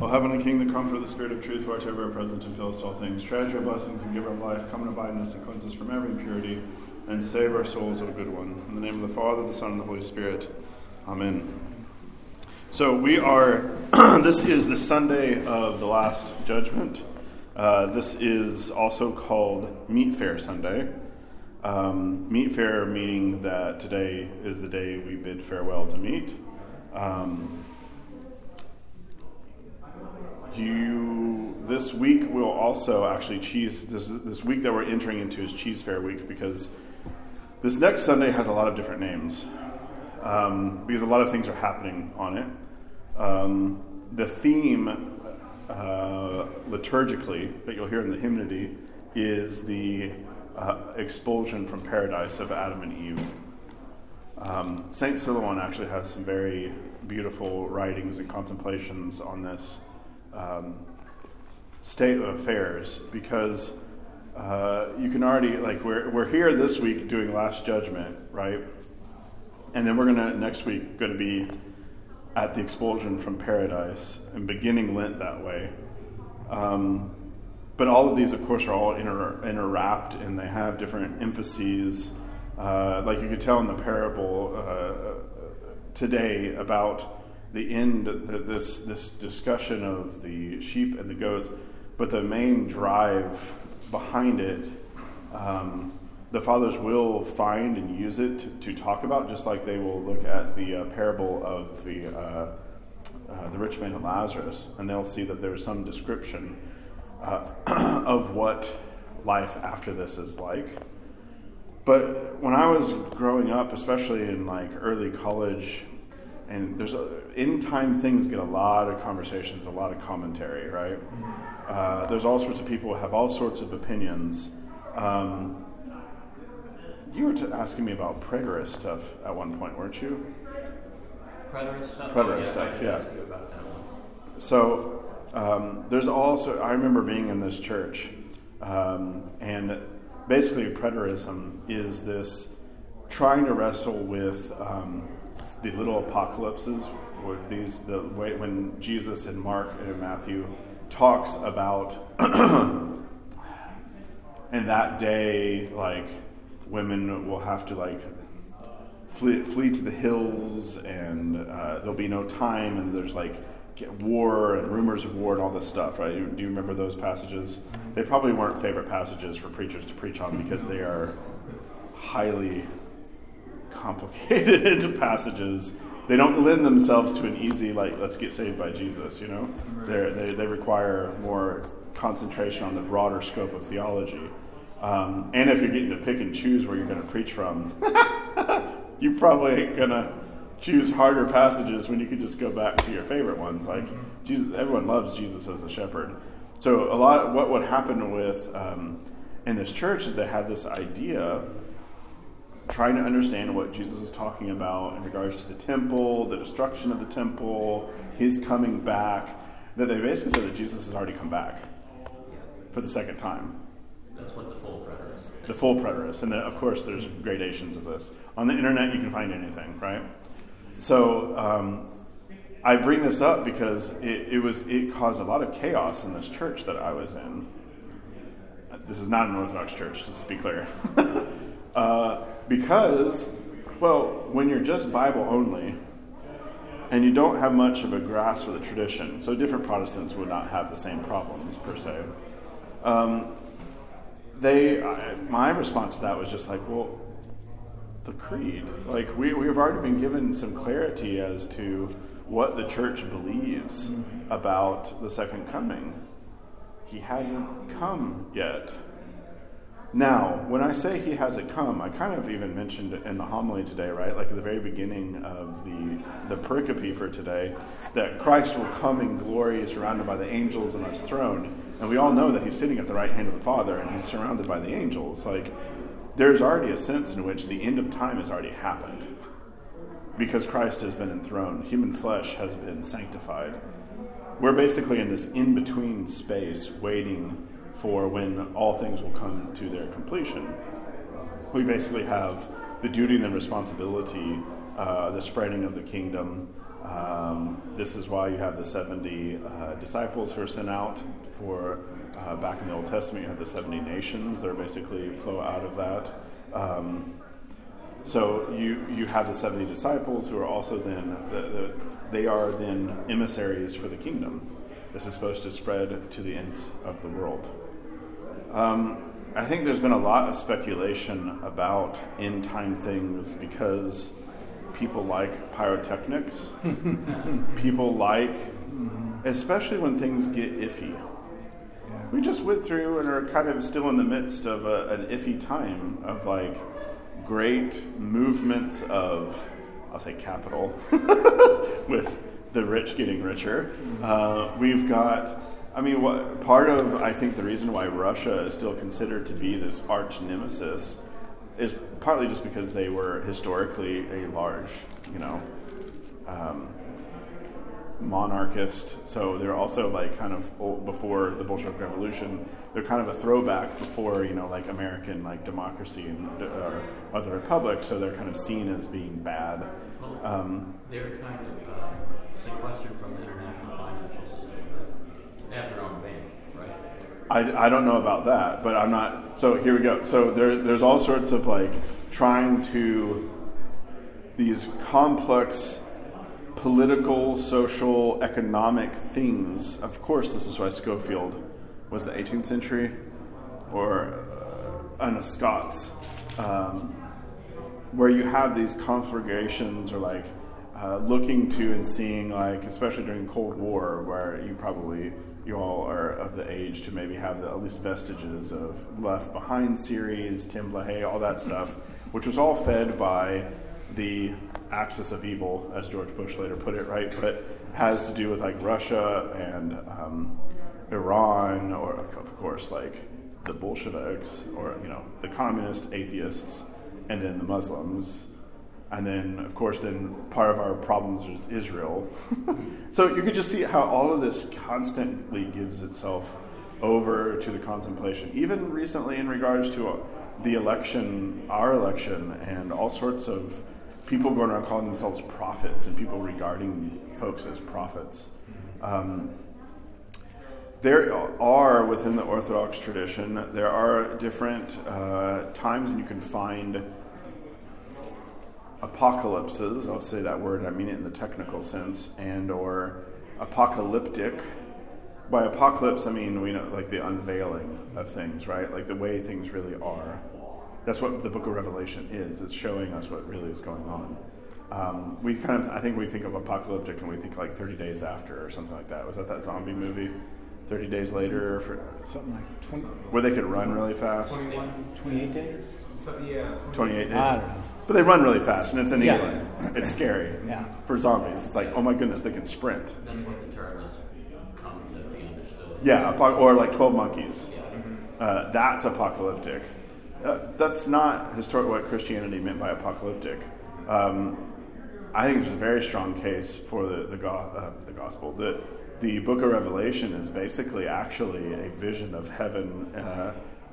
O Heavenly King, the Comforter of the Spirit of truth, who art ever present and fillest all things, treasure our blessings and giver of life, come and abide in us and cleanse us from every impurity, and save our souls, O good one. In the name of the Father, the Son, and the Holy Spirit. Amen. So we are, this is the Sunday of the Last Judgment. Uh, this is also called Meatfare Sunday. Um, meatfare meaning that today is the day we bid farewell to meat. Um, you this week will also actually cheese this this week that we're entering into is cheesefare week because this next sunday has a lot of different names um, because a lot of things are happening on it. Um, the theme uh, liturgically that you'll hear in the hymnody is the uh, expulsion from paradise of adam and eve. Um, saint Silouan actually has some very beautiful writings and contemplations on this um, state of affairs because uh, you can already like we're we're here this week doing Last Judgment, right? And then we're gonna next week going to be at the expulsion from paradise and beginning Lent that way. Um, but all of these, of course, are all inter- interwrapped and they have different emphases. Uh, like you could tell in the parable uh, today about the end, the, this this discussion of the sheep and the goats, but the main drive behind it, um, the fathers will find and use it to, to, talk about, just like they will look at the uh, parable of the uh, uh, the rich man and Lazarus, and they'll see that there's some description uh, of what life after this is like. But when I was growing up, especially in like early college and there's in time things get a lot of conversations, a lot of commentary, right? Uh, there's all sorts of people who have all sorts of opinions. Um, you were t- asking me about preterist stuff at one point, weren't you? Preterist stuff. Preterist oh, yeah, stuff, yeah. So um, there's also I remember being in this church, um, and basically preterism is this trying to wrestle with um, the little apocalypses, were these the way when Jesus in Mark and Matthew talks about in that day, like women will have to like flee, flee to the hills, and uh, there'll be no time, and there's like war and rumors of war and all this stuff, right? Do you remember those passages? They probably weren't favorite passages for preachers to preach on because they are highly complicated passages. They don't lend themselves to an easy, like, let's get saved by Jesus, you know? Right. They, they require more concentration on the broader scope of theology. Um, and if you're getting to pick and choose where you're going to preach from, you probably ain't going to choose harder passages when you could just go back to your favorite ones. Like, Jesus, everyone loves Jesus as a shepherd. So, a lot of what would happen with um, in this church is they had this idea trying to understand what Jesus is talking about in regards to the temple, the destruction of the temple, his coming back, that they basically said that Jesus has already come back for the second time. That's what the full preterist. The full preterist, and then of course there's gradations of this. On the internet, you can find anything, right? So um, I bring this up because it, it was it caused a lot of chaos in this church that I was in. This is not an Orthodox church, just to be clear. uh, because, well, when you're just Bible only, and you don't have much of a grasp of the tradition, so different Protestants would not have the same problems per se. Um, they, I, my response to that was just like, well, the creed. Like we we've already been given some clarity as to what the church believes about the second coming. He hasn't come yet. Now, when I say he hasn't come, I kind of even mentioned in the homily today, right? Like at the very beginning of the, the pericope for today, that Christ will come in glory, surrounded by the angels on his throne. And we all know that he's sitting at the right hand of the Father and he's surrounded by the angels. Like, there's already a sense in which the end of time has already happened because Christ has been enthroned, human flesh has been sanctified. We're basically in this in between space waiting for when all things will come to their completion. We basically have the duty and the responsibility, uh, the spreading of the kingdom, Um, this is why you have the 70 uh, disciples who are sent out for, uh, back in the Old Testament, you have the 70 nations that are basically flow out of that. Um, so you, you have the 70 disciples who are also then, the, the, they are then emissaries for the kingdom. This is supposed to spread to the ends of the world. Um, I think there's been a lot of speculation about end time things because people like pyrotechnics. people like, especially when things get iffy. We just went through and are kind of still in the midst of a, an iffy time of like great movements of, I'll say capital, with the rich getting richer. Uh, we've got, I mean, what part of I think the reason why Russia is still considered to be this arch nemesis is partly just because they were historically a large, you know, um, monarchist. So they're also like kind of old, before the Bolshevik Revolution. They're kind of a throwback before you know like American like democracy and uh, other republics. So they're kind of seen as being bad. Um, they're kind of uh, sequestered from the international financial system. Have their own bank, right? I, I don't know about that, but I'm not. So here we go. So there, there's all sorts of like trying to these complex political, social, economic things. Of course, this is why Scofield was the 18th century, or uh, Scots, um, where you have these conflagrations or like uh, looking to and seeing, like especially during Cold War, where you probably you all are of the age to maybe have the, at least vestiges of Left Behind series, Tim LaHaye, all that stuff, which was all fed by the axis of evil, as George Bush later put it, right? But has to do with like Russia and um, Iran, or of course like the Bolsheviks, or you know the communist atheists, and then the Muslims, and then of course then part of our problems is Israel. so you could just see how all of this constantly gives itself over to the contemplation. Even recently, in regards to uh, the election, our election, and all sorts of people going around calling themselves prophets and people regarding folks as prophets. Um, there are within the Orthodox tradition, there are different uh, times, and you can find apocalypses. I'll say that word. I mean it in the technical sense, and or apocalyptic. By apocalypse, I mean we know like the unveiling of things, right? Like the way things really are. That's what the book of Revelation is. It's showing us what really is going on. Um, we kind of, I think we think of apocalyptic and we think like 30 days after or something like that. Was that that zombie movie? 30 days later for something like 20 where they could run really fast 21 28 days so, yeah 28 days i don't know but they run really fast and it's in Yeah. england. It's scary. Yeah. for zombies it's like oh my goodness they can sprint. That's what the term has come to be understood. yeah apo- or like 12 monkeys. Yeah. uh, that's apocalyptic. Uh, that's not historic what christianity meant by apocalyptic. Um, i think there's a very strong case for the, the, go- uh, the gospel. The, the book of revelation is basically actually a vision of heaven uh,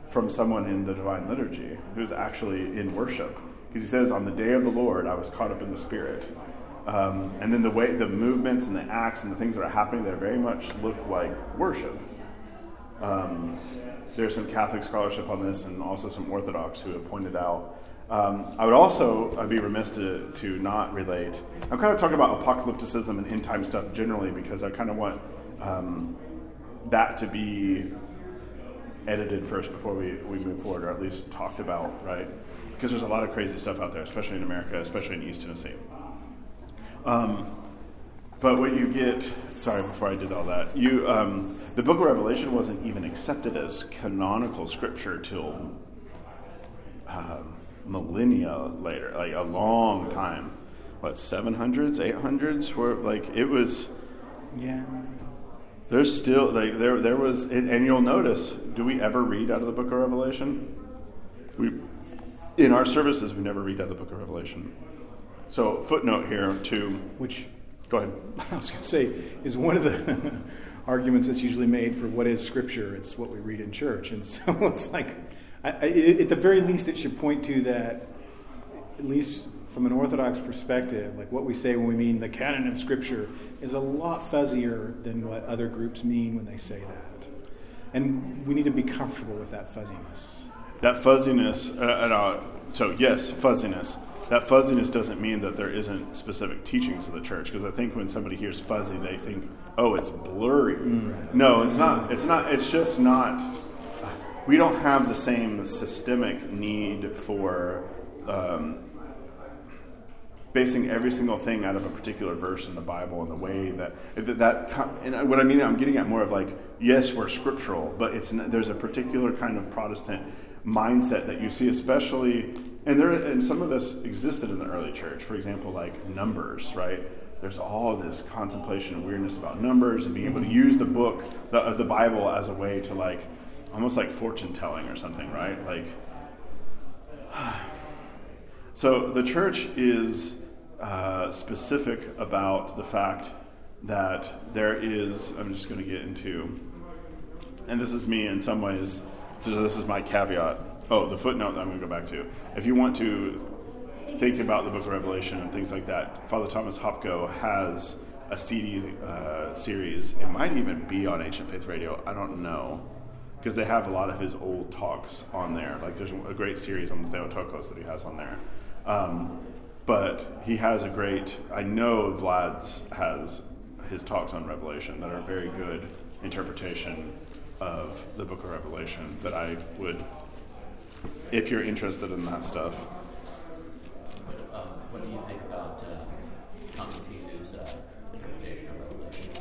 from someone in the divine liturgy who's actually in worship because he says on the day of the lord i was caught up in the spirit um, and then the way the movements and the acts and the things that are happening there very much look like worship um, there's some Catholic scholarship on this, and also some Orthodox who have pointed out. Um, I would also I'd be remiss to, to not relate. I'm kind of talking about apocalypticism and end time stuff generally because I kind of want um, that to be edited first before we, we move forward, or at least talked about, right? Because there's a lot of crazy stuff out there, especially in America, especially in East Tennessee. Um, but what you get, sorry, before I did all that, you um, the Book of Revelation wasn't even accepted as canonical scripture till um, millennia later, like a long time. What seven hundreds, eight hundreds? Where like it was. yeah There's still like there there was, and you'll notice. Do we ever read out of the Book of Revelation? We in our services we never read out the Book of Revelation. So footnote here to which go ahead. i was going to say is one of the arguments that's usually made for what is scripture it's what we read in church and so it's like I, I, at the very least it should point to that at least from an Orthodox perspective, like what we say when we mean the canon of Scripture is a lot fuzzier than what other groups mean when they say that. And we need to be comfortable with that fuzziness. That fuzziness, uh, uh, so yes, fuzziness. That fuzziness doesn't mean that there isn't specific teachings of the church, because I think when somebody hears fuzzy, they think, oh, it's blurry. Mm. No, it's not. It's not. It's just not. We don't have the same systemic need for um, basing every single thing out of a particular verse in the Bible and the way that that, that and what I mean I'm getting at more of like yes we're scriptural but it's there's a particular kind of Protestant mindset that you see especially and there and some of this existed in the early church. For example like numbers right? There's all this contemplation and weirdness about numbers and being able to use the book the, the Bible as a way to like almost like fortune telling or something right? Like so the church is uh, specific about the fact that there is, I'm just going to get into, and this is me in some ways, so this is my caveat. Oh, the footnote I'm going to go back to. If you want to think about the book of Revelation and things like that, Father Thomas Hopko has a CD uh, series. It might even be on Ancient Faith Radio. I don't know. Because they have a lot of his old talks on there. Like there's a great series on the Theotokos that he has on there. Um, but he has a great. I know Vlad's has his talks on Revelation that are very good interpretation of the Book of Revelation. That I would, if you're interested in that stuff. What, um, what do you think about uh, Constantine's uh, interpretation of Revelation?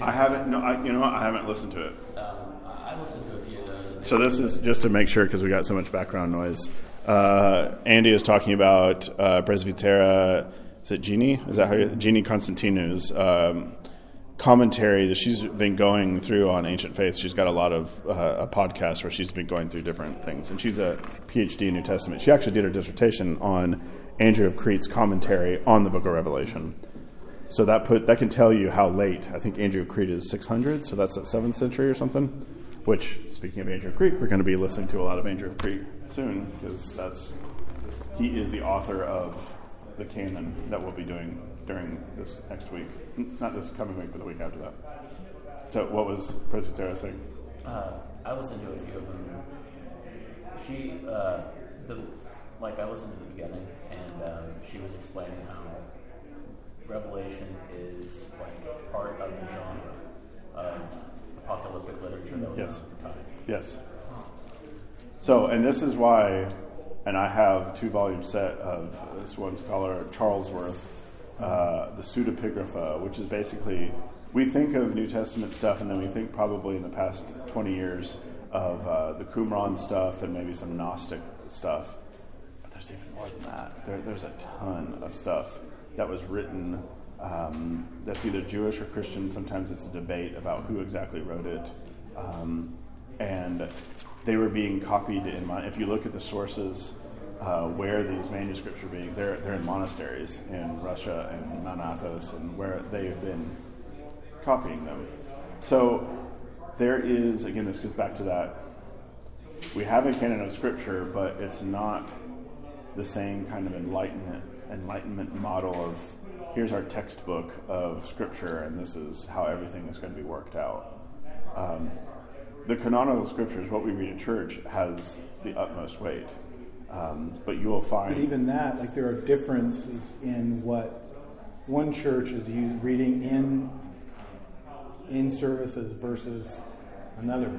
I haven't. No, I, you know, what? I haven't listened to it. Um, I listened to a few of those. So this is just to make sure because we got so much background noise. Uh, Andy is talking about uh, Presbytera. Is it Jeannie? Is that how you, Jeannie Constantinou's um, commentary that she's been going through on ancient faith? She's got a lot of uh, a podcast where she's been going through different things, and she's a PhD in New Testament. She actually did her dissertation on Andrew of Crete's commentary on the Book of Revelation. So that put that can tell you how late. I think Andrew of Crete is 600, so that's the seventh century or something. Which, speaking of Andrew of Crete, we're going to be listening to a lot of Andrew of Crete soon because that's he is the author of the canon that we'll be doing during this next week, not this coming week, but the week after that. So, what was Presbytera saying? Uh, I listened to a few of them. She, uh, the like, I listened to the beginning, and um, she was explaining how Revelation is like part of the genre of apocalyptic literature that was yes. at the time. Yes. So, and this is why, and I have two volume set of this one scholar Charlesworth, uh, the Pseudepigrapha, which is basically we think of New Testament stuff, and then we think probably in the past twenty years of uh, the Qumran stuff and maybe some Gnostic stuff. But there's even more than that. There, there's a ton of stuff that was written um, that's either Jewish or Christian. Sometimes it's a debate about who exactly wrote it. Um, and they were being copied in. Mon- if you look at the sources uh, where these manuscripts are being, they're, they're in monasteries in Russia and Mount Athos, and where they have been copying them. So there is, again, this goes back to that. We have a canon of scripture, but it's not the same kind of enlightenment enlightenment model of here's our textbook of scripture, and this is how everything is going to be worked out. Um, the canonical scriptures, what we read in church, has the utmost weight. Um, but you will find. But even that, like, there are differences in what one church is used, reading in in services versus another.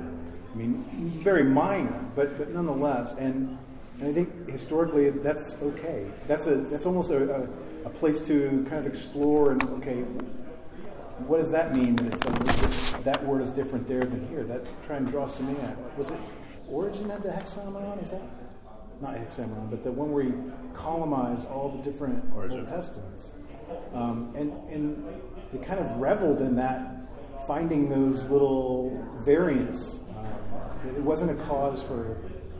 I mean, very minor, but but nonetheless, and, and I think historically that's okay. That's a that's almost a, a a place to kind of explore and okay, what does that mean that it's that word is different there than here? That try and draw some in. Was it Origen of the hexameron? Is that not hexameron, but the one where he columnized all the different. Old Testaments, um, and and they kind of reveled in that, finding those little variants. Um, it wasn't a cause for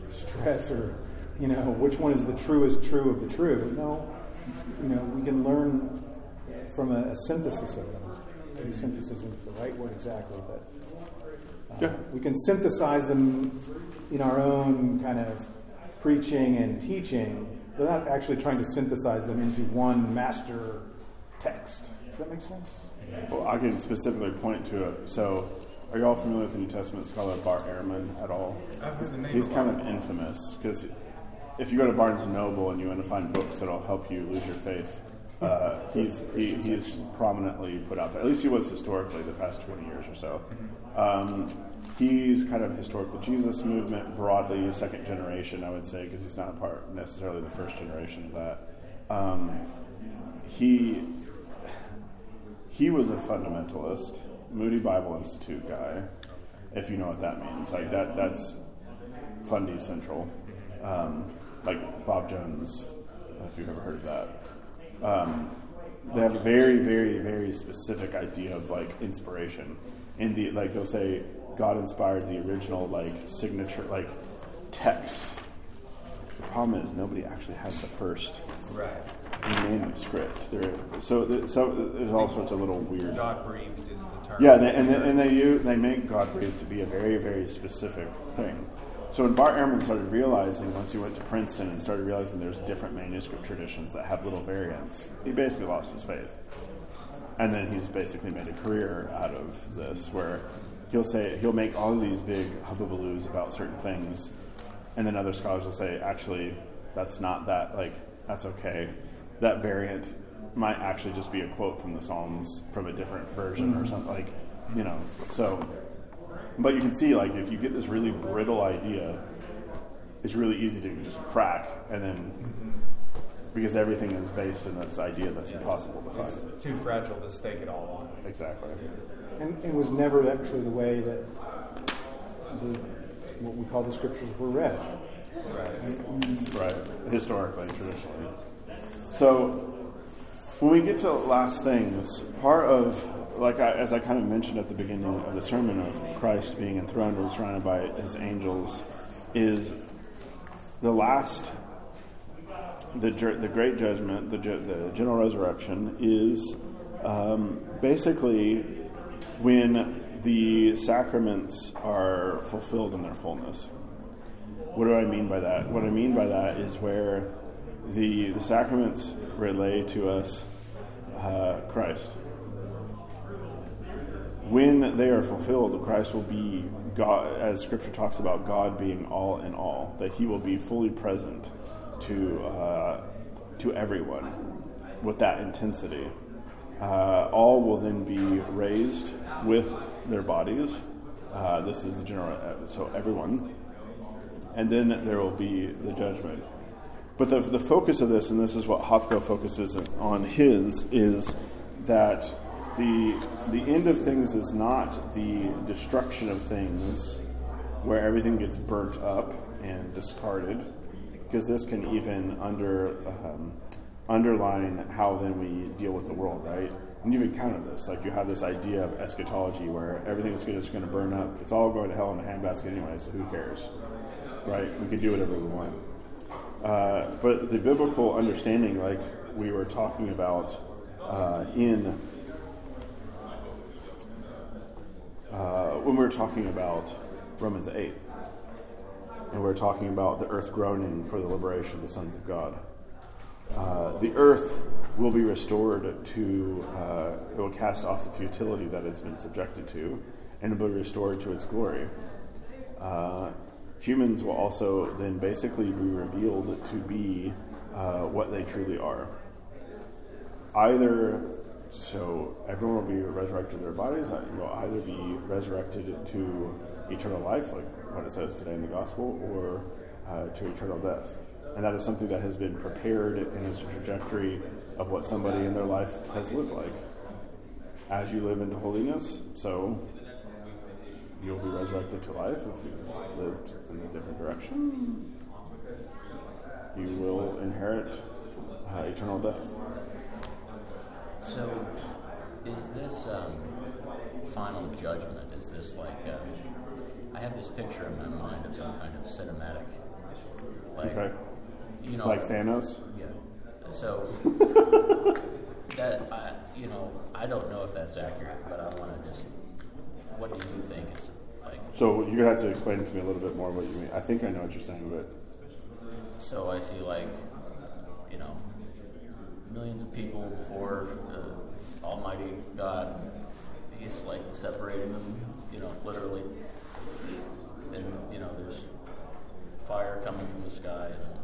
stress or you know which one is the truest true of the true. No, you know, we can learn from a, a synthesis of them. Maybe synthesis isn't the right word exactly, but uh, yeah. we can synthesize them in our own kind of preaching and teaching without actually trying to synthesize them into one master text. Does that make sense? Well, I can specifically point to it. So, are you all familiar with the New Testament scholar Bart Ehrman at all? I've heard the name He's kind of infamous because if you go to Barnes and Noble and you want to find books that'll help you lose your faith, uh, he's he, he's prominently put out there. At least he was historically the past twenty years or so. Um, he's kind of historical Jesus movement broadly, second generation, I would say, because he's not a part necessarily of the first generation of that. Um, he he was a fundamentalist, Moody Bible Institute guy, if you know what that means. Like that that's Fundy Central. Um, like Bob Jones, if you've ever heard of that. Um, they have a very, very, very specific idea of like inspiration. In the like they'll say God inspired the original like signature like text. The problem is nobody actually has the first Right. manuscript. There, so, so there's all sorts of little weird. God breathed is the term. Yeah, they, and they, and they use, they make God breathed to be a very very specific thing. So when Bart Ehrman started realizing once he went to Princeton and started realizing there's different manuscript traditions that have little variants, he basically lost his faith. And then he's basically made a career out of this, where he'll say he'll make all these big hubbubaloos about certain things, and then other scholars will say, actually, that's not that like that's okay. That variant might actually just be a quote from the Psalms from a different version or something like, you know. So, but you can see like if you get this really brittle idea, it's really easy to just crack, and then because everything is based in this idea that's impossible to find. It's too fragile to stake it all on. Exactly. And it was never actually the way that the, what we call the scriptures were read. Right. Right. Historically, traditionally. So when we get to last things, part of like I, as I kind of mentioned at the beginning of the sermon of Christ being enthroned or surrounded by his angels, is the last, the the great judgment, the the general resurrection is um, basically when the sacraments are fulfilled in their fullness. What do I mean by that? What I mean by that is where the, the sacraments relay to us uh, Christ. When they are fulfilled, Christ will be God, as Scripture talks about God being all in all, that He will be fully present to uh, to everyone with that intensity. Uh, all will then be raised with their bodies. Uh, this is the general, uh, so everyone and then there will be the judgment. But the, the focus of this, and this is what Hopko focuses on his, is that the, the end of things is not the destruction of things where everything gets burnt up and discarded, because this can even under, um, underline how then we deal with the world, right? And you've encountered this. Like you have this idea of eschatology where everything is just going to burn up. It's all going to hell in a handbasket anyway, so who cares? right? We can do whatever we want. Uh, but the biblical understanding, like we were talking about uh, in uh, when we were talking about Romans 8, and we were talking about the earth groaning for the liberation of the sons of God. Uh, the earth will be restored to, uh, it will cast off the futility that it's been subjected to, and it will be restored to its glory. Uh, humans will also then basically be revealed to be uh, what they truly are. Either, so everyone will be resurrected to their bodies, uh, you'll either be resurrected to eternal life, like what it says today in the gospel, or to eternal death. And that is something that has been prepared in its trajectory of what somebody in their life has lived like. As you live into holiness, so you'll be resurrected to life if you've lived in a different direction. You will inherit uh, eternal death. So, is this um, final judgment? Is this like um, I have this picture in my mind of some kind of cinematic, like Okay. You know, Like Thanos? Yeah. So that I, you know, I don't know if that's accurate, but I want to just. What do you think is like? So you're gonna have to explain to me a little bit more what you mean. I think I know what you're saying, but So I see like you know, millions of people before uh, Almighty God. He's like separating them, you know, literally. And you know, there's fire coming from the sky, and.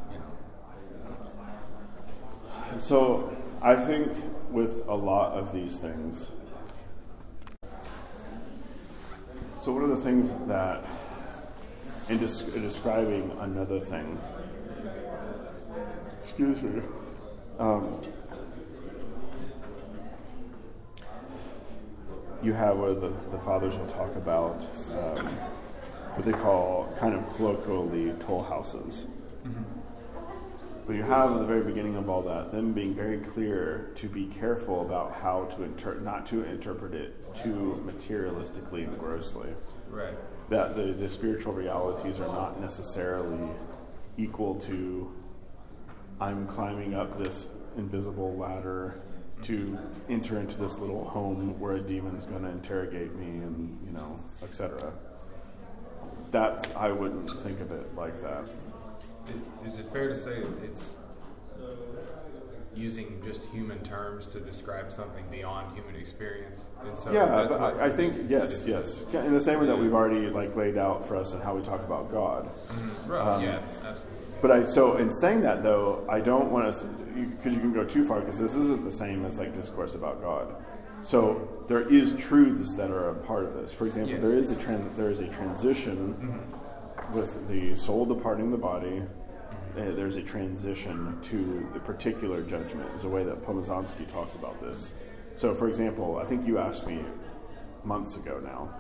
So I think with a lot of these things, so one of the things that, in, des- in describing another thing, excuse me, um, you have where the, the fathers will talk about um, what they call kind of colloquially toll houses. But you have at the very beginning of all that them being very clear to be careful about how to inter- not to interpret it too materialistically and grossly. Right. That the, the spiritual realities are not necessarily equal to I'm climbing up this invisible ladder to enter into this little home where a demon's going to interrogate me and you know etc. That's I wouldn't think of it like that. Is it fair to say that it's using just human terms to describe something beyond human experience? And so yeah, I, I think yes, yes. In the same way that we've already like laid out for us and how we talk about God. Right. Um, yeah. Absolutely. But I so in saying that though, I don't want us because you, can go too far because this isn't the same as like discourse about God. So there is truths that are a part of this. For example, Yes. there is a tran- there is a transition with the soul departing the body. Uh, there's a transition to the particular judgment. Is a way that Pomazansky talks about this. So, for example, I think you asked me months ago now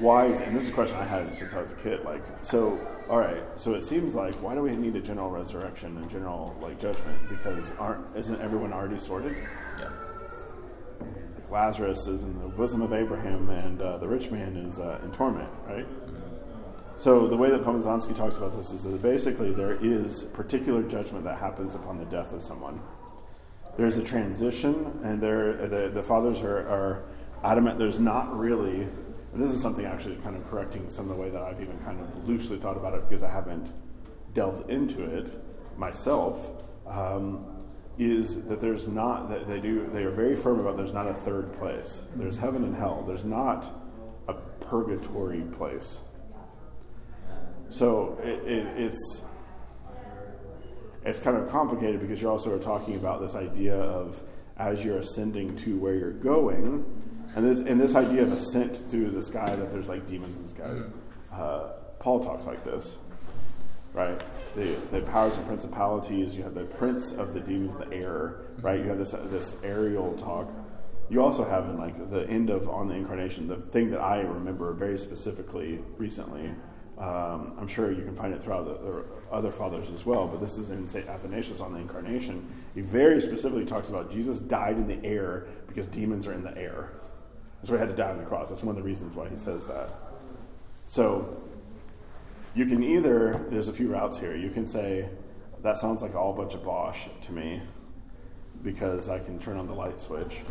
why is and this is a question I had since I was a kid. Like, so, all right, so it seems like why do we need a general resurrection and general like judgment? Because aren't isn't everyone already sorted? Yeah. Lazarus is in the bosom of Abraham, and uh, the rich man is uh, in torment, right? So the way that Pomazansky talks about this is that basically there is particular judgment that happens upon the death of someone. There's a transition, and there the, the fathers are, are adamant. There's not really. This is something actually kind of correcting some of the way that I've even kind of loosely thought about it because I haven't delved into it myself. Um, is that there's not that they do they are very firm about there's not a third place. There's heaven and hell. There's not a purgatory place. So it, it, it's it's kind of complicated because you're also talking about this idea of as you're ascending to where you're going, and this and this idea of ascent through the sky that there's like demons in the skies. Uh, Paul talks like this, right? The the powers and principalities. You have the prince of the demons, the air, right? You have this this aerial talk. You also have in like the end of on the incarnation, the thing that I remember very specifically recently. Um, I'm sure you can find it throughout the, the other fathers as well, but this is in St. Athanasius on the incarnation. He very specifically talks about Jesus died in the air because demons are in the air. That's why he had to die on the cross. That's one of the reasons why he says that. So you can either, there's a few routes here. You can say, that sounds like all bunch of bosh to me because I can turn on the light switch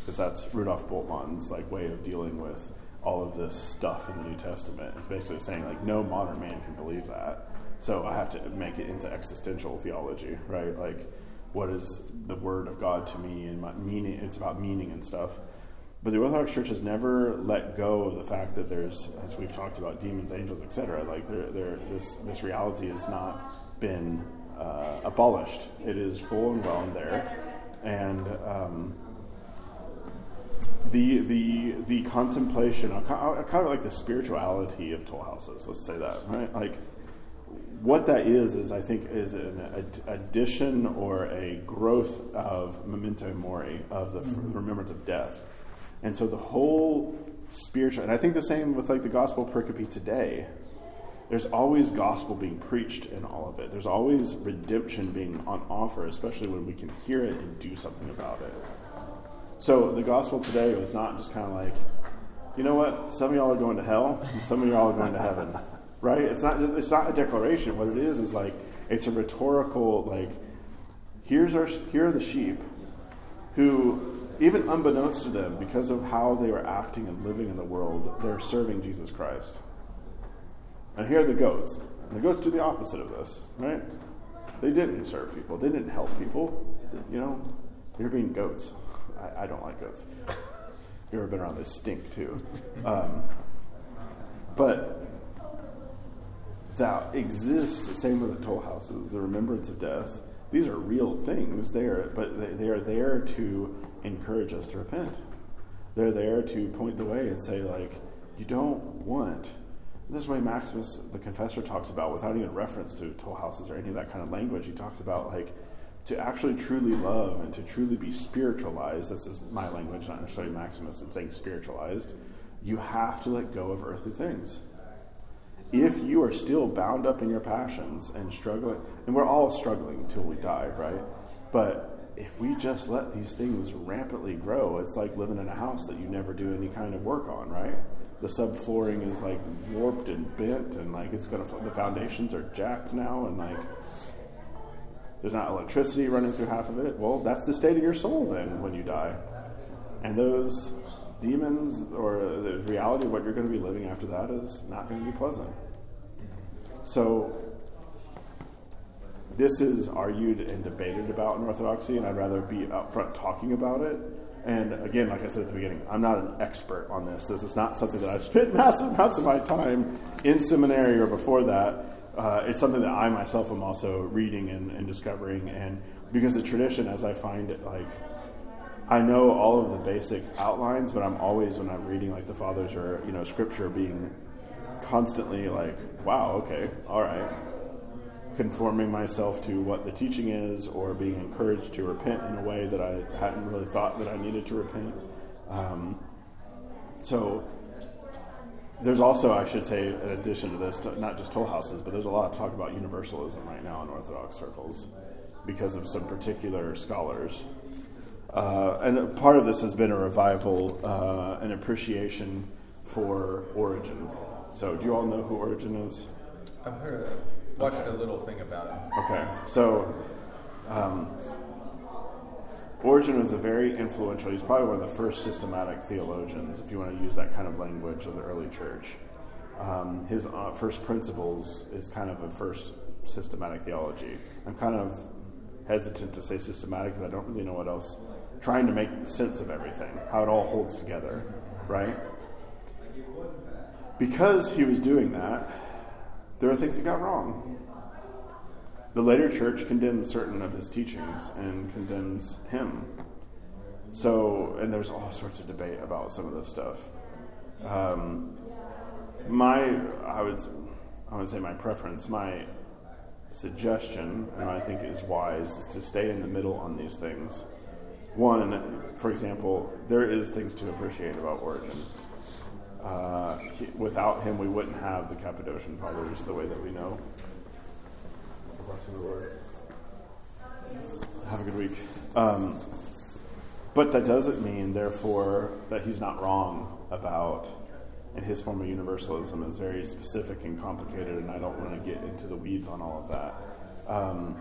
because that's Rudolf Bultmann's like way of dealing with all of this stuff in the New Testament. It's basically saying like no modern man can believe that. So I have to make it into existential theology, right? Like what is the word of God to me and my meaning it's about meaning and stuff. But the Orthodox Church has never let go of the fact that there's, as we've talked about, demons, angels, etc. Like there, there, this this reality has not been uh, abolished. It is full and well in there, and um, the the the contemplation, kind of- I kind of like the spirituality of toll houses. Let's say that, right? Like what that is is I think is an ad- addition or a growth of memento mori of the f- mm-hmm. remembrance of death, and so the whole spiritual. And I think the same with like the gospel pericope today. There's always gospel being preached in all of it. There's always redemption being on offer, especially when we can hear it and do something about it. So the gospel today was not just kind of like, you know what? Some of y'all are going to hell, and some of y'all are going to heaven, right? It's not. It's not a declaration. What it is is like it's a rhetorical like, here's our here are the sheep, who even unbeknownst to them, because of how they were acting and living in the world, they're serving Jesus Christ. And here are the goats. And the goats do the opposite of this, right? They didn't serve people. They didn't help people. You know, they were being goats. I, I don't like goats. you ever been around? They stink too. Um, but that exists. The same with the toll houses, the remembrance of death. These are real things. They are, but they, they are there to encourage us to repent. They're there to point the way and say, like, you don't want. This is why Maximus, the confessor, talks about, without even reference to toll houses or any of that kind of language, he talks about, like, to actually truly love and to truly be spiritualized. This is my language, not necessarily Maximus. It's saying spiritualized. You have to let go of earthly things if you are still bound up in your passions and struggling, and we're all struggling until we die, right? But if we just let these things rampantly grow, it's like living in a house that you never do any kind of work on, right? The subflooring is like warped and bent, and like it's gonna, the foundations are jacked now, and like there's not electricity running through half of it. Well, that's the state of your soul then when you die. And those demons or the reality of what you're going to be living after that is not going to be pleasant. So, this is argued and debated about in Orthodoxy, and I'd rather be upfront talking about it. And again, like I said at the beginning, I'm not an expert on this. This is not something that I've spent massive amounts of my time in seminary or before that. Uh, it's something that I myself am also reading and, and discovering. And because the tradition, as I find it, like I know all of the basic outlines, but I'm always when I'm reading like the fathers or you know scripture, being constantly like, wow, okay, all right, conforming myself to what the teaching is, or being encouraged to repent in a way that I hadn't really thought that I needed to repent. Um, so there's also, I should say, in addition to this, not just toll houses, but there's a lot of talk about universalism right now in Orthodox circles because of some particular scholars uh, and part of this has been a revival, uh, an appreciation for Origen. So, do you all know who Origen is? I've heard of, watched okay. a little thing about it. Okay, so um, Origen was a very influential. He's probably one of the first systematic theologians, if you want to use that kind of language of the early church. Um, his uh, first principles is kind of a first systematic theology. I'm kind of hesitant to say systematic, but I don't really know what else trying to make sense of everything, how it all holds together, right? Because he was doing that, there are things he got wrong. The later church condemns certain of his teachings and condemns him. So, and there's all sorts of debate about some of this stuff. Um, my, I would, I would say my preference, my suggestion, and I think is wise, is to stay in the middle on these things one, for example, there is things to appreciate about Origen. Uh, he, without him, we wouldn't have the Cappadocian Fathers the way that we know. Have a good week. Um, but that doesn't mean, therefore, that he's not wrong about, and his form of universalism is very specific and complicated, and I don't want to get into the weeds on all of that. Um,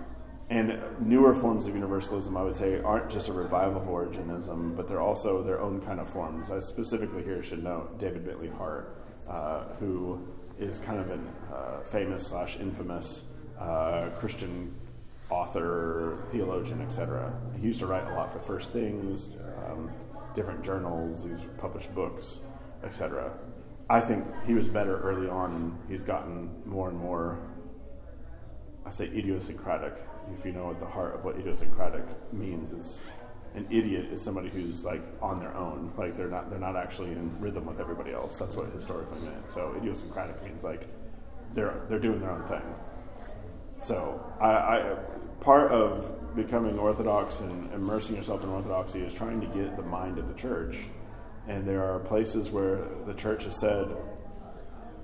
and newer forms of universalism, I would say, aren't just a revival of Origenism, but they're also their own kind of forms. I specifically here should note David Bentley Hart, uh, who is kind of a uh, famous slash infamous uh, Christian author, theologian, etc. He used to write a lot for First Things, um, different journals. He's published books, etc. I think he was better early on, and he's gotten more and more. I say idiosyncratic if you know at the heart of what idiosyncratic means, it's an idiot is somebody who's like on their own, like they're not they're not actually in rhythm with everybody else. That's what it historically meant. So idiosyncratic means like they're they're doing their own thing. So I, I part of becoming orthodox and immersing yourself in orthodoxy is trying to get the mind of the church. And there are places where the church has said,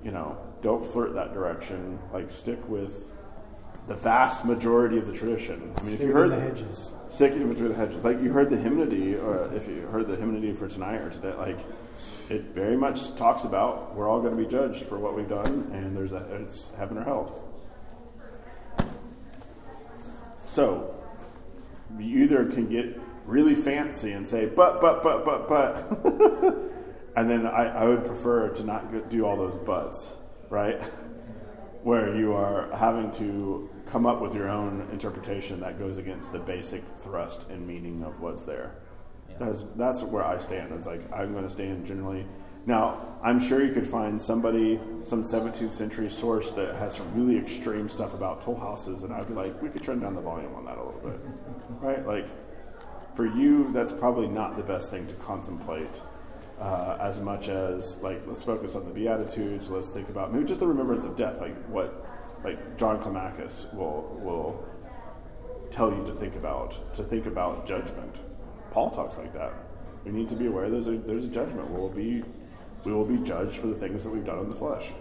you know, don't flirt that direction. Like stick with the vast majority of the tradition. I mean, Stay if you heard the hedges, stick between the hedges, like you heard the hymnody, or if you heard the hymnody for tonight or today, like it very much talks about we're all going to be judged for what we've done, and there's a it's heaven or hell. So you either can get really fancy and say but but but but but, and then I, I would prefer to not do all those buts, right? Where you are having to come up with your own interpretation that goes against the basic thrust and meaning of what's there. Yeah. That's that's where I stand. It's like I'm going to stand generally. Now, I'm sure you could find somebody, some 17th century source that has some really extreme stuff about toll houses, and I'd be like, we could turn down the volume on that a little bit, right? Like, for you, that's probably not the best thing to contemplate. Uh, as much as like let's focus on the beatitudes let's think about maybe just the remembrance of death like what like john climacus will will tell you to think about to think about judgment paul talks like that we need to be aware there's a there's a judgment we will be we will be judged for the things that we've done in the flesh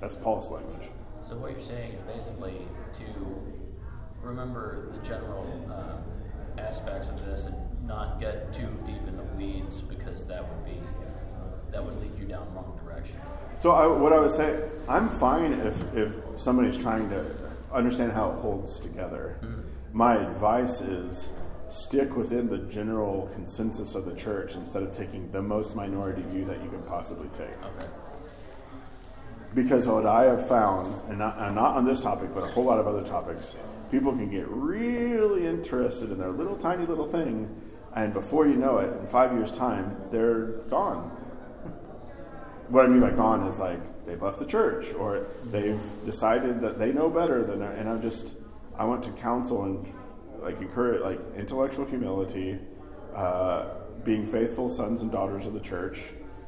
that's paul's language So what you're saying is basically to remember the general um, aspects of this and not get too deep in the weeds because that would be that would lead you down wrong directions. So I, what I would say, I'm fine if, if somebody's trying to understand how it holds together. My advice is stick within the general consensus of the church instead of taking the most minority view that you can possibly take. Okay. Because what I have found, and not, and not on this topic, but a whole lot of other topics, people can get really interested in their little tiny little thing, and before you know it, in five years' time, they're gone. What I mean by gone is like they've left the church, or they've decided that they know better than, and I'm just, I want to counsel and like encourage like intellectual humility, uh, being faithful sons and daughters of the church,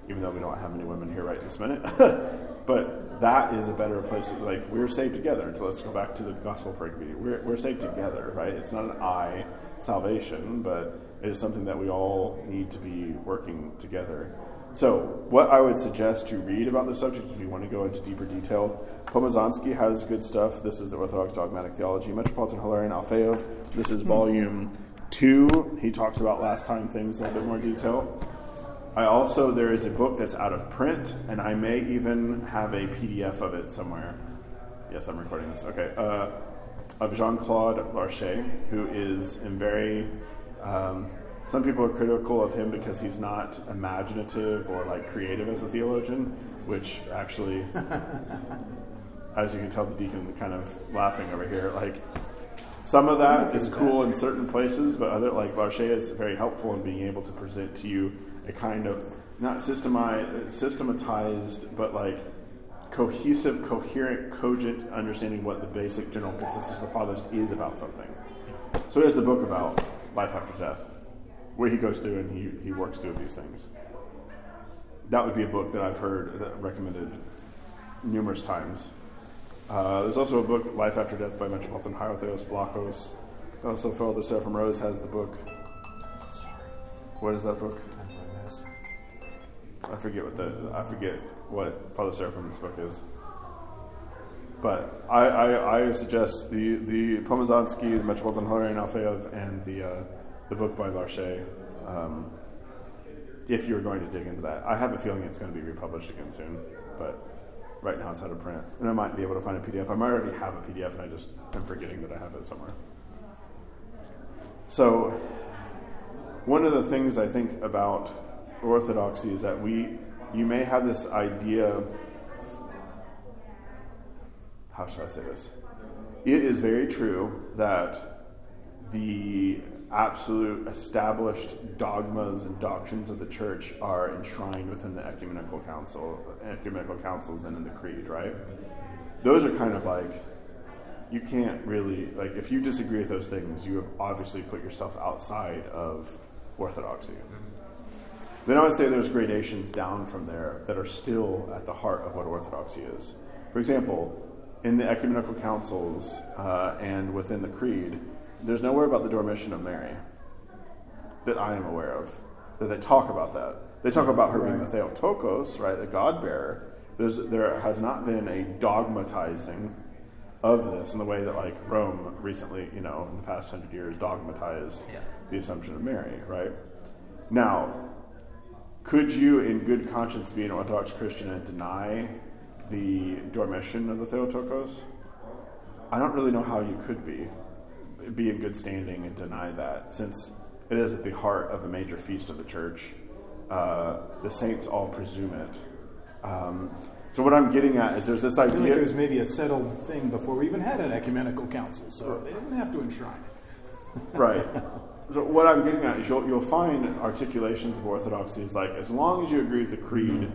even though we don't have any women here right this minute. but that is a better place. Like we're saved together. So let's go back to the gospel prayer. We're, we're saved together, right? It's not an I salvation, but it is something that we all need to be working together. So, what I would suggest to read about the subject, if you want to go into deeper detail, Pomazansky has good stuff. This is the Orthodox Dogmatic Theology. Metropolitan Hilarion Alfeyev. This is volume two. He talks about last time things in a bit more detail. I also there is a book that's out of print, and I may even have a PDF of it somewhere. Yes, I'm recording this. Okay, uh, of Jean Claude Larchet, who is in very. Um, some people are critical of him because he's not imaginative or like creative as a theologian, which actually, as you can tell, the deacon kind of laughing over here. Like some of that is cool in certain places, but other like Larchet is very helpful in being able to present to you a kind of not systematized, but like cohesive, coherent, cogent understanding what the basic general consensus of the fathers is about something. So he the book about life after death, where he goes through and he, he works through these things. That would be a book that I've heard that recommended numerous times. Uh, there's also a book, Life After Death by Metropolitan Hierotheos Vlachos. Also, Phil the Seraphim Rose has the book. What is that book? I forget what the I forget what Father Seraphim's book is. But I, I, I suggest the the Pomazansky, the Metropolitan Hilarion Alfeyev, and the uh, the book by Larchet. Um, if you're going to dig into that, I have a feeling it's going to be republished again soon, but right now it's out of print, and I might be able to find a PDF. I might already have a PDF, and I just am forgetting that I have it somewhere. So, one of the things I think about orthodoxy is that we, you may have this idea. How should I say this? It is very true that the absolute established dogmas and doctrines of the church are enshrined within the ecumenical council, ecumenical councils, and in the creed. Right? Those are kind of like you can't really like if you disagree with those things, you have obviously put yourself outside of orthodoxy. Then I would say there's gradations down from there that are still at the heart of what orthodoxy is. For example, in the ecumenical councils uh, and within the creed, there's nowhere about the dormition of Mary that I am aware of that they talk about that. They talk about her being the Theotokos, right, the God bearer. There's, there has not been a dogmatizing of this in the way that like Rome recently, you know, in the past hundred years, dogmatized Yeah. the Assumption of Mary, right? Now, could you, in good conscience, be an Orthodox Christian and deny the dormition of the Theotokos? I don't really know how you could be, be in good standing and deny that, since it is at the heart of a major feast of the church. Uh, the saints all presume it. Um, So what I'm getting at is there's this I feel like idea. it was maybe a settled thing before we even had an ecumenical council, so they didn't have to enshrine it. Right. So what I'm getting at is you'll, you'll find articulations of orthodoxy is like as long as you agree with the creed,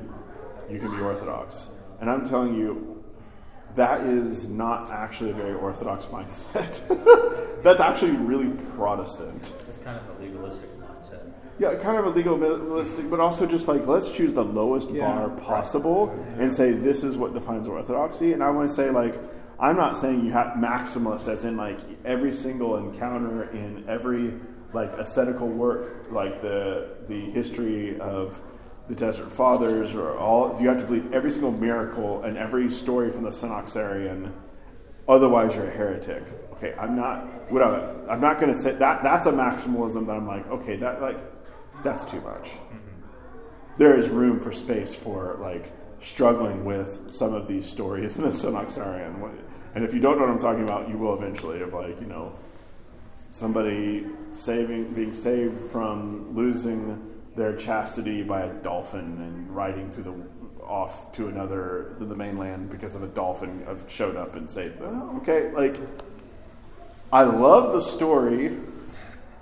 you can be orthodox. And I'm telling you, that is not actually a very orthodox mindset. That's actually really Protestant. It's kind of a legalistic mindset. Yeah, kind of a legalistic, but also just like let's choose the lowest Yeah. bar possible and say this is what defines orthodoxy. And I want to say like I'm not saying you have maximalist as in like every single encounter in every like ascetical work, like the the history of the Desert Fathers, or all you have to believe every single miracle and every story from the Synaxarion. Otherwise, you're a heretic. Okay, I'm not. What I, I'm not going to say that. That's a maximalism that I'm like. Okay, that like that's too much. Mm-hmm. There is room for space for like struggling with some of these stories in the Synaxarion. And if you don't know what I'm talking about, you will eventually. Of like you know, somebody saving, being saved from losing their chastity by a dolphin and riding through the off to another to the mainland because of a dolphin have showed up and saved them. Oh, okay, like I love the story.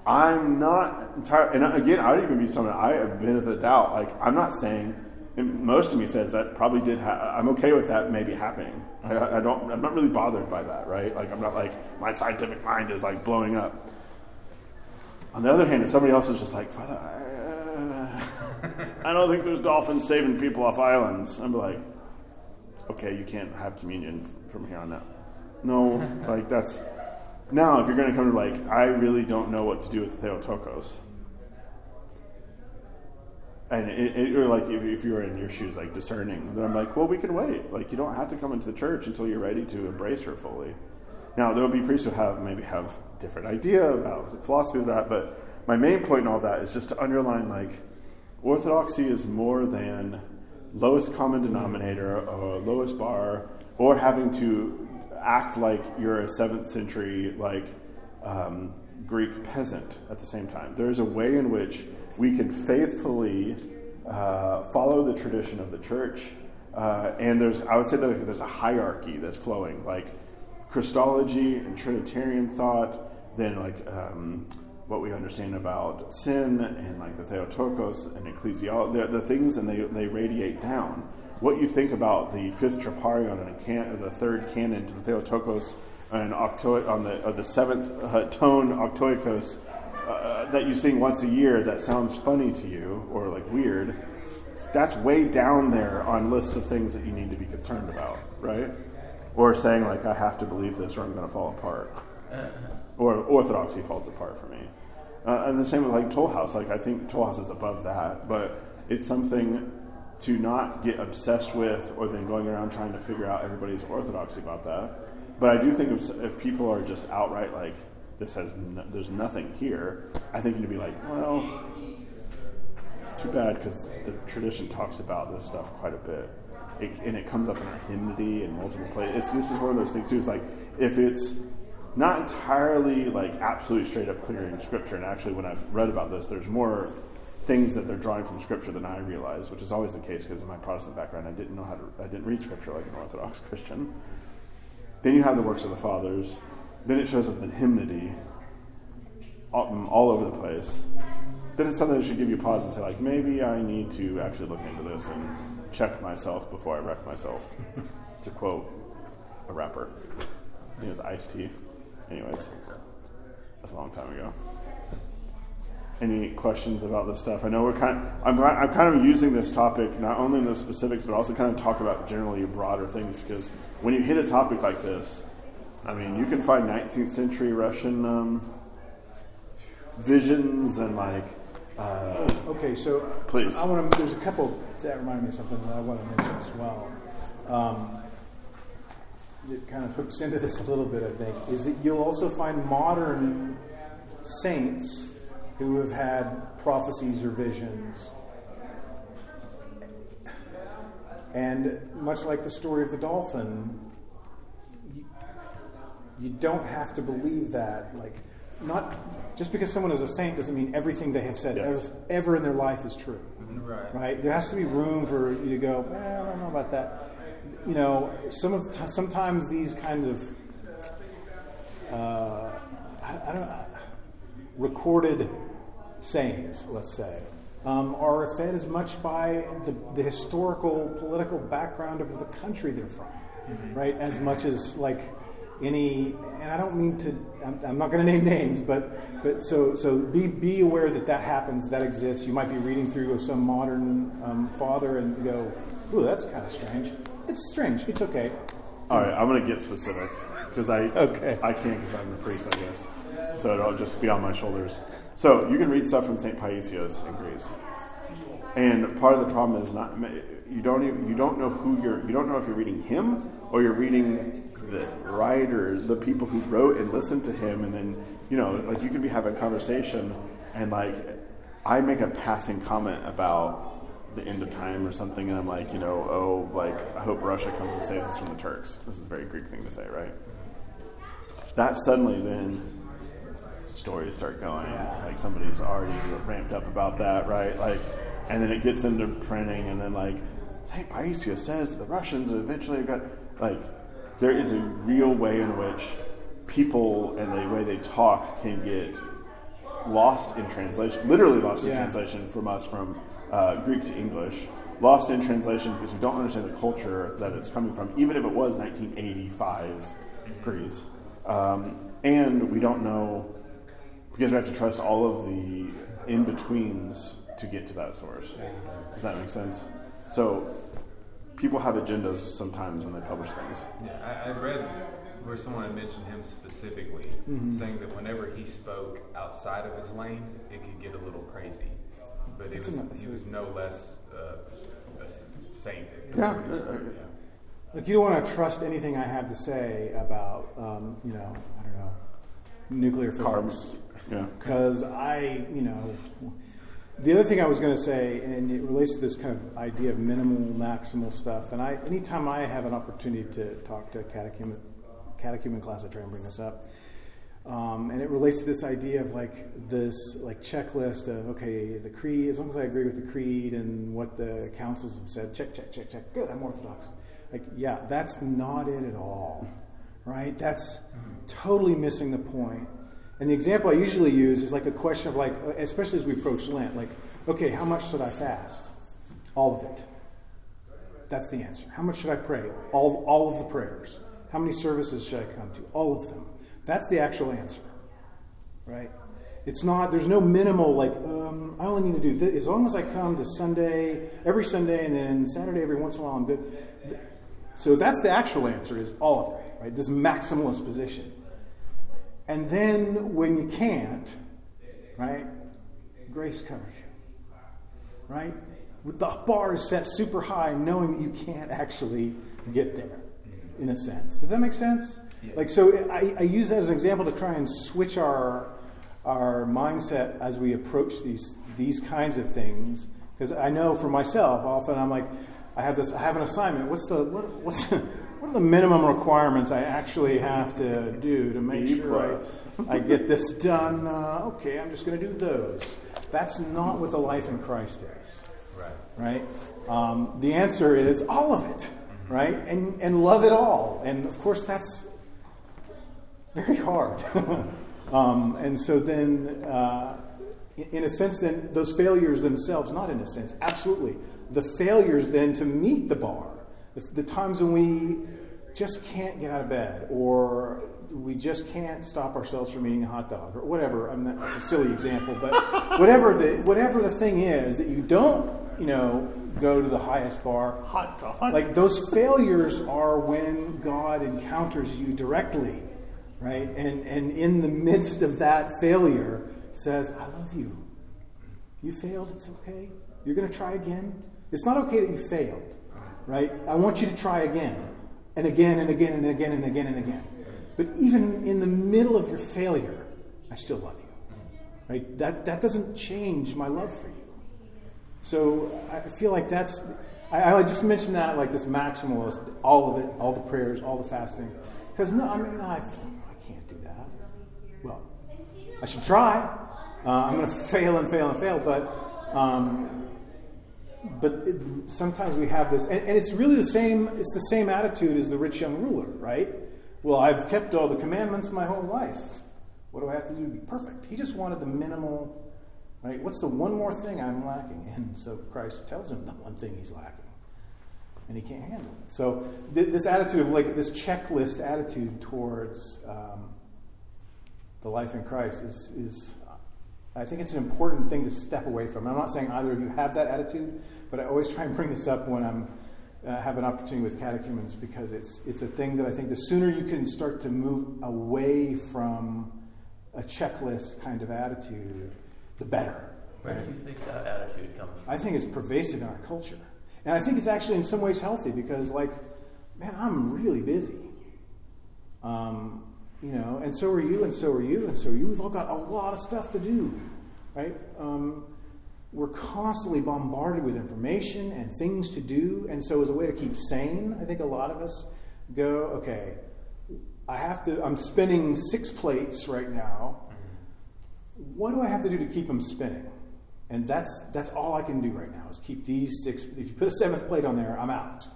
I'm not entirely, and again, I would even be someone I have been of the doubt. Like I'm not saying. Most of me says that probably did. Ha- I'm okay with that maybe happening. I, I don't. I'm not really bothered by that, right? Like I'm not like my scientific mind is like blowing up. On the other hand, if somebody else is just like, Father, I, I don't think there's dolphins saving people off islands. I'm like, okay, you can't have communion from here on out. No, like that's now. If you're going to come to like, I really don't know what to do with the Theotokos. And it, it, or like if, if you were in your shoes, like discerning, then I'm like, well, we can wait. Like you don't have to come into the church until you're ready to embrace her fully. Now there will be priests who have maybe have different idea about the philosophy of that, but my main point in all that is just to underline like orthodoxy is more than lowest common denominator or lowest bar or having to act like you're a seventh century like um, Greek peasant at the same time. There's a way in which we can faithfully uh, follow the tradition of the church, uh, and there's I would say that there's a hierarchy that's flowing like Christology and Trinitarian thought, then like um, what we understand about sin and like the Theotokos and ecclesiology, the, things and they, they radiate down. What you think about the fifth Troparion and the, can, the third canon to the Theotokos and octo, on the, uh, the seventh uh, tone Octoechos uh, that you sing once a year that sounds funny to you or like weird, that's way down there on lists of things that you need to be concerned about, right? Or saying like I have to believe this or I'm going to fall apart, or orthodoxy falls apart for me. Uh, and the same with like Toll House. Like I think Toll House is above that, but it's something to not get obsessed with, or then going around trying to figure out everybody's orthodoxy about that. But I do think if, if people are just outright like this has no, there's nothing here, I think you'd be like, well, too bad because the tradition talks about this stuff quite a bit. It, and it comes up in our hymnody and multiple places. This is one of those things too. It's like if it's not entirely like absolutely straight up clear in scripture, and actually when I've read about this, there's more things that they're drawing from scripture than I realize, which is always the case because in my Protestant background, I didn't know how to, I didn't read scripture like an Orthodox Christian. Then you have the works of the fathers. Then it shows up in hymnody all, mm, all over the place. Then it's something that should give you pause and say, like, maybe I need to actually look into this and check myself before I wreck myself. to quote a rapper. I think it's Ice T. Anyways, that's a long time ago. Any questions about this stuff? I know we're kind. I'm, I'm kind of using this topic not only in the specifics, but also kind of talk about generally broader things because when you hit a topic like this, I mean, you can find 19th century Russian um, visions and like. Uh, Okay, so Please. I want to. There's a couple that remind me of something that I want to mention as well. Um, it kind of hooks into this a little bit, I think, is that you'll also find modern saints who have had prophecies or visions. And much like the story of the dolphin, you, you don't have to believe that. Like, not just because someone is a saint doesn't mean everything they have said Yes. ever, ever in their life is true mm-hmm. Right. right? There has to be room for you to go, well, I don't know about that. You know, some of t- sometimes these kinds of uh, I, I don't know, recorded sayings, let's say, um, are fed as much by the, the historical political background of the country they're from, right? As much as like any, and I don't mean to, I'm, I'm not going to name names, but but so so be be aware that that happens, that exists. You might be reading through of some modern um, father and go, "Ooh, that's kind of strange." It's strange. It's okay. All right, I'm going to get specific because I Okay. I can't because I'm the priest, I guess. So it'll just be on my shoulders. So you can read stuff from Saint Paisios in Greece, and part of the problem is not you don't even, you don't know who you're you don't know if you're reading him or you're reading the writer, the people who wrote and listened to him, and then you know like you could be having a conversation and like I make a passing comment about the end of time or something, and I'm like, you know, oh, like I hope Russia comes and saves us from the Turks. This is a very Greek thing to say, right? That suddenly then stories start going. Like somebody's already ramped up about that, right? Like, and then it gets into printing, and then like Saint Paisios says the Russians eventually got like there is a real way in which people and the way they talk can get lost in translation, literally lost in Yeah. translation from us from uh, Greek to English. Lost in translation because we don't understand the culture that it's coming from, even if it was 1985 Greece. Um, and we don't know because we have to trust all of the in betweens to get to that source. Does that make sense? So people have agendas sometimes when they publish things. Yeah, I, I read where someone had mentioned him specifically, saying that whenever he spoke outside of his lane, it could get a little crazy. But it It's was he was no less uh, a s- saint. Yeah, What he's- uh, Like you don't want to trust anything I have to say about, um, you know, I don't know, nuclear physics. Carbs. Yeah. because I, you know, the other thing I was going to say, and it relates to this kind of idea of minimal, maximal stuff. And I, anytime I have an opportunity to talk to a catechumen, catechumen class, I try and bring this up. Um, and it relates to this idea of like this like checklist of okay the creed as long as I agree with the creed and what the councils have said check check check check good I'm orthodox like yeah that's not it at all right that's totally missing the point and the example I usually use is like a question of like especially as we approach Lent like okay how much should I fast all of it that's the answer. How much should I pray? All, all of the prayers. How many services should I come to? All of them. That's the actual answer, right? It's not. There's no minimal like um, I only need to do this as long as I come to Sunday every Sunday and then Saturday every once in a while. I'm good. So that's the actual answer. Is all of it, right? This maximalist position. And then when you can't, right? Grace covers you right? With the bar is set super high, knowing that you can't actually get there, in a sense. Does that make sense? Like, so I, I use that as an example to try and switch our our mindset as we approach these these kinds of things. Because I know for myself, often I'm like, I have this, I have an assignment. What's the what, what's the, what are the minimum requirements I actually have to do to make B sure. I, I get this done? Uh, okay, I'm just going to do those. That's not what the life in Christ is Right. right? Um, the answer is all of it, right? And, and love it all. And of course, that's very hard. um, and so then, uh, in- a sense, then those failures themselves, not in a sense, absolutely, the failures then to meet the bar, the, the times when we just can't get out of bed or we just can't stop ourselves from eating a hot dog or whatever. I mean, that's a silly example, but whatever the whatever the thing is that you don't, you know, go to the highest bar. Hot dog. Like those failures are when God encounters you directly, right? And and in the midst of that failure says, "I love you. You failed. It's okay. You're going to try again. It's not okay that you failed, right? I want you to try again, and again, and again, and again, and again, and again. But even in the middle of your failure, I still love you, right? That that doesn't change my love for you. So I feel like that's. I, just mentioned that like this maximalist, all of it, all the prayers, all the fasting, because no, I mean I, I should try. Uh, I'm going to fail and fail and fail, but um, but it, sometimes we have this, and, and it's really the same. It's the same attitude as the rich young ruler, right? Well, I've kept all the commandments my whole life. What do I have to do to be perfect? He just wanted the minimal. Right? What's the one more thing I'm lacking? And so Christ tells him the one thing he's lacking and he can't handle it. So th- this attitude of like this checklist attitude towards um, the life in Christ is, is, I think it's an important thing to step away from. I'm not saying either of you have that attitude, but I always try and bring this up when I'm uh, have an opportunity with catechumens because it's it's a thing that I think the sooner you can start to move away from a checklist kind of attitude, the better. Where do you think that attitude comes from? I think it's pervasive in our culture. And I think it's actually in some ways healthy because, like, man, I'm really busy. Um, you know, and so are you, and so are you, and so are you. We've all got a lot of stuff to do, right? Um, we're constantly bombarded with information and things to do. And so, as a way to keep sane, I think a lot of us go, okay, I have to, I'm spinning six plates right now. What do I have to do to keep them spinning? And that's, that's all I can do right now is keep these six. If you put a seventh plate on there, I'm out.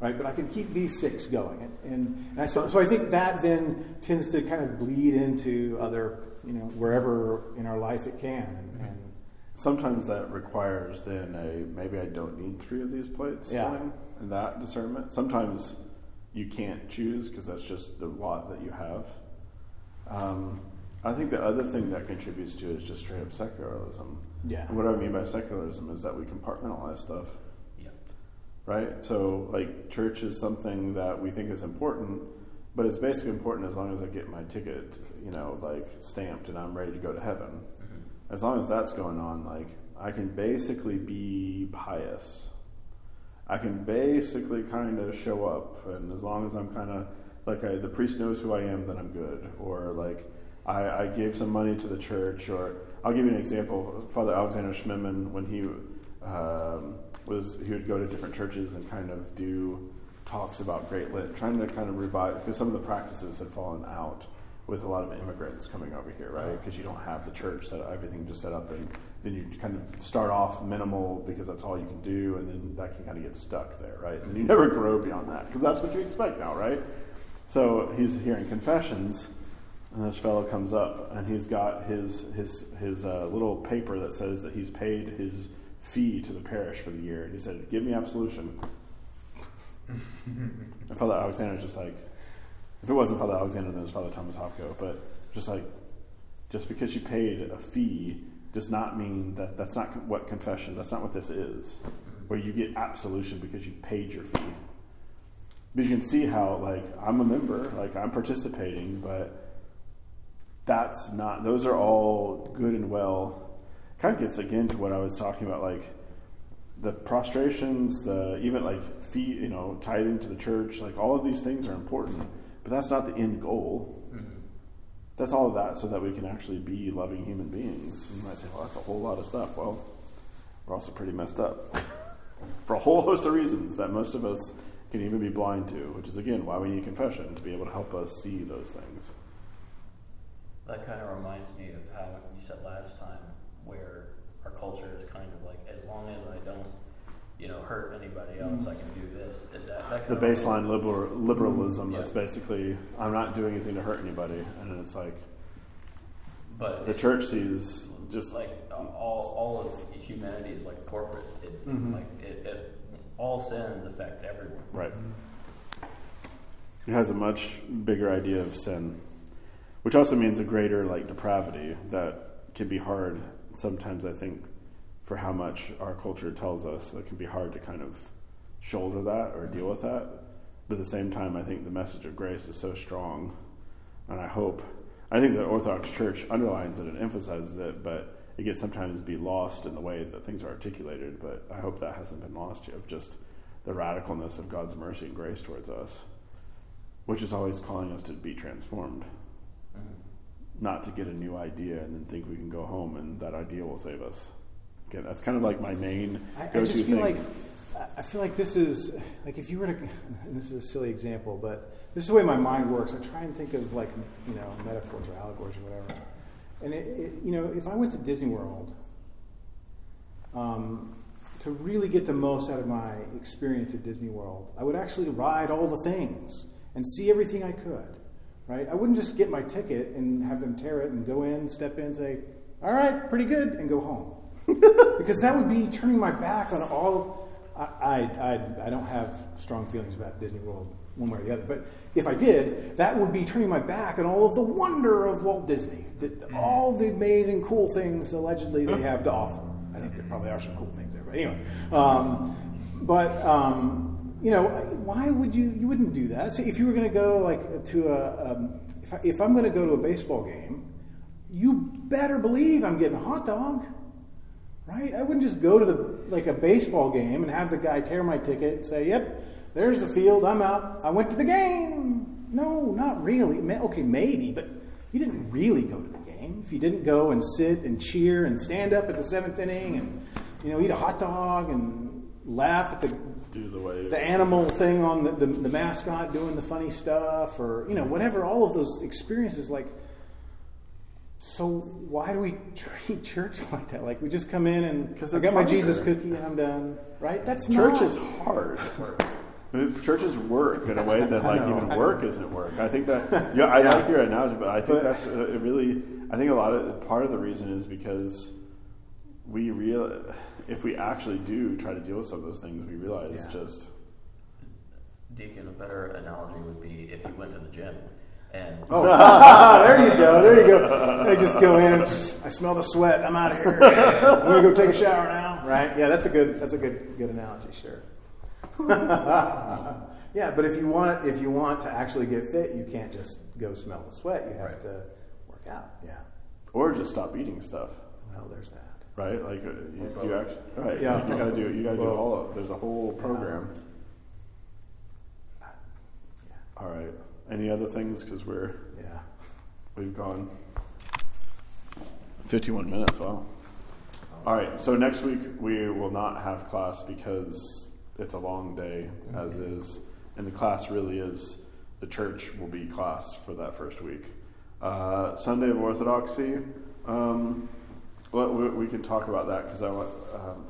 Right? But I can keep these six going. And, and, and I, so, so I think that then tends to kind of bleed into other, you know, wherever in our life it can. And, and Sometimes that requires then a maybe I don't need three of these plates Yeah. and that discernment. Sometimes you can't choose because that's just the lot that you have. Um, I think the other thing that contributes to is just straight up secularism. Yeah. And what I mean by secularism is that we compartmentalize stuff. Right? So, like, church is something that we think is important, but it's basically important as long as I get my ticket, you know, like stamped and I'm ready to go to heaven. Mm-hmm. As long as that's going on, like, I can basically be pious. I can basically kind of show up, and as long as I'm kind of like I, the priest knows who I am, then I'm good. Or like I, I gave some money to the church. Or I'll give you an example. Father Alexander Schmemann, when he um, was, he would go to different churches and kind of do talks about Great Lent, trying to kind of revive because some of the practices had fallen out with a lot of immigrants coming over here, right? Because you don't have the church set everything just set up, and then you kind of start off minimal because that's all you can do, and then that can kind of get stuck there, right? And you never grow beyond that because that's what you expect now, right? So he's hearing confessions, and this fellow comes up, and he's got his his his uh, little paper that says that he's paid his fee to the parish for the year. And he said, "Give me absolution." and Father Alexander's just like, if it wasn't Father Alexander, then it was Father Thomas Hopko. But just like, just because you paid a fee does not mean that that's not what confession. That's not what this is, where you get absolution because you paid your fee. Because you can see how, like, I'm a member, like I'm participating, but that's not. Those are all good and well. Kind of gets again to what I was talking about, like the prostrations, the even like fee, you know, tithing to the church. Like all of these things are important, but that's not the end goal. Mm-hmm. That's all of that so that we can actually be loving human beings. You might say, well, that's a whole lot of stuff. Well, we're also pretty messed up for a whole host of reasons that most of us can even be blind to, which is, again, why we need confession to be able to help us see those things. That kind of reminds me of how you said last time, where our culture is kind of like, as long as I don't, you know, hurt anybody else, I can do this. That, that The kind of baseline liberal, liberalism Yeah. that's basically, I'm not doing anything to hurt anybody. And it's like, But the it- church sees just just like um, all, all of humanity is like corporate. It, Mhm. Like it, it, all sins affect everyone. Right. It has a much bigger idea of sin, which also means a greater like depravity that can be hard sometimes. I think for how much our culture tells us, it can be hard to kind of shoulder that or deal with that. But at the same time, I think the message of grace is so strong, and I hope. I think the Orthodox Church underlines it and emphasizes it, but it gets sometimes be lost in the way that things are articulated. But I hope that hasn't been lost here of just the radicalness of God's mercy and grace towards us, which is always calling us to be transformed, not to get a new idea and then think we can go home and that idea will save us. Again, that's kind of like my main I, I go-to just feel thing. like I- I feel like this is like if you were to. And this is a silly example, but this is the way my mind works. I try and think of like you know metaphors or allegories or whatever. And it, it, you know, if I went to Disney World, um, to really get the most out of my experience at Disney World, I would actually ride all the things and see everything I could. Right? I wouldn't just get my ticket and have them tear it and go in, step in, say, "All right, pretty good," and go home. because that would be turning my back on all. I, I, I, I don't have strong feelings about Disney World one way or the other, but if I did, that would be turning my back on all of the wonder of Walt Disney, the, all the amazing, cool things allegedly they have to offer. I think there probably are some cool things there, but anyway. Um, but um, you know, why would you? You wouldn't do that. See, if you were going to go like to a, um, if, I, if I'm going to go to a baseball game, you better believe I'm getting a hot dog right? I wouldn't just go to the like a baseball game and have the guy tear my ticket and say, "Yep, there's the field. I'm out. I went to the game." No, not really. Okay, maybe, but you didn't really go to the game. If you didn't go and sit and cheer and stand up at the seventh inning and you know eat a hot dog and laugh at the Do the way the animal thing on the, the, the mascot doing the funny stuff or you know whatever all of those experiences like so why do we treat church like that? Like we just come in and 'Cause I got my harder. Jesus cookie and I'm done, right? That's Church not, is hard. Churches work in a way that like know. even work isn't work. I think that yeah, I like your analogy, but I think But- that's uh, really. I think a lot of part of the reason is because we real if we actually do try to deal with some of those things, we realize Yeah. just Deacon, a better analogy would be if you went to the gym and Oh, there you go, there you go. They just go in. I smell the sweat. I'm out of here. I'm gonna go take a shower now, right? Yeah, that's a good. That's a good good analogy. Sure. yeah, but if you want if you want to actually get fit, you can't just go smell the sweat. You have Right. to work out. Yeah. or just stop eating stuff. Well, there's that. Right, like uh, you, you actually, right? Yeah. you gotta do, it. you gotta do all. Of, there's a whole program. Yeah. All right. Any other things? Because we're Yeah. We've gone 51 minutes. Wow. All right. So next week we will not have class because it's a long day, as is, and the class really is the church will be class for that first week. Uh, Sunday of Orthodoxy. Um, well, we, we can talk about that because I want. Um,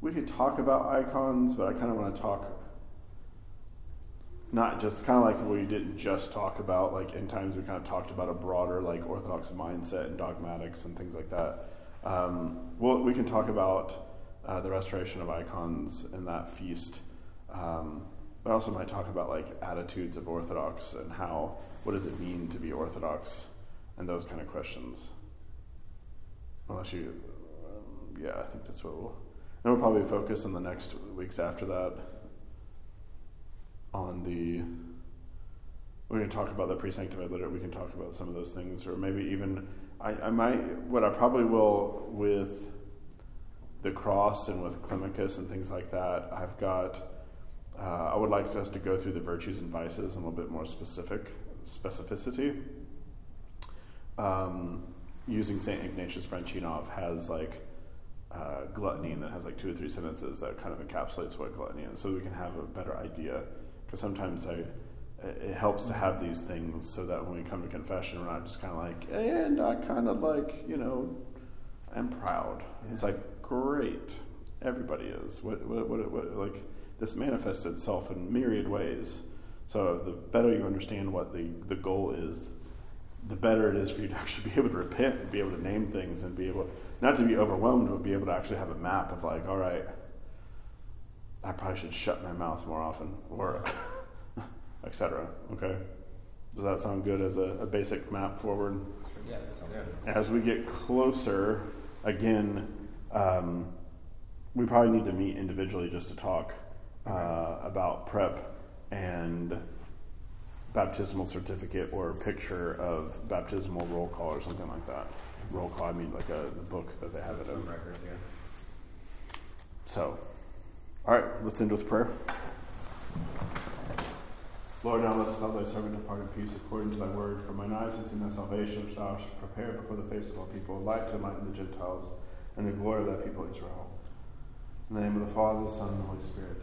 we could talk about icons, but I kind of want to talk not just kind of like we didn't just talk about like in times we kind of talked about a broader like orthodox mindset and dogmatics and things like that um, well we can talk about uh, the restoration of icons and that feast um, but I also might talk about like attitudes of orthodox and how what does it mean to be orthodox and those kind of questions unless you um, yeah i think that's what we'll and we'll probably focus in the next weeks after that on the we're going to talk about the pre-sanctified litter we can talk about some of those things or maybe even I, I might what i probably will with the cross and with climacus and things like that i've got uh, i would like us to go through the virtues and vices in a little bit more specific specificity. Um, using st ignatius Brianchaninov has like uh, gluttony and that has like two or three sentences that kind of encapsulates what gluttony is. So we can have a better idea. Because sometimes I, it helps to have these things so that when we come to confession we're not just kind of like and I kind of like you know I'm proud. It's like great. Everybody is. What, what, what, what like this manifests itself in myriad ways. So the better you understand what the, the goal is the better it is for you to actually be able to repent and be able to name things and be able not to be overwhelmed but be able to actually have a map of like all right i probably should shut my mouth more often or etc okay? Does that sound good as a, a basic map forward? Yeah, that sounds good. as we get closer again um, we probably need to meet individually just to talk uh, about prep and baptismal certificate or a picture of baptismal roll call or something like that. Roll call, I mean like a the book that they have it in. record, yeah. So, all right, let's end with prayer. Lord, now let us love thy servant depart in peace according to thy word. For mine eyes have seen thy salvation, which thou hast prepared before the face of all people, a light to enlighten the Gentiles, and the glory of thy people Israel. In the name of the Father, the Son, and the Holy Spirit.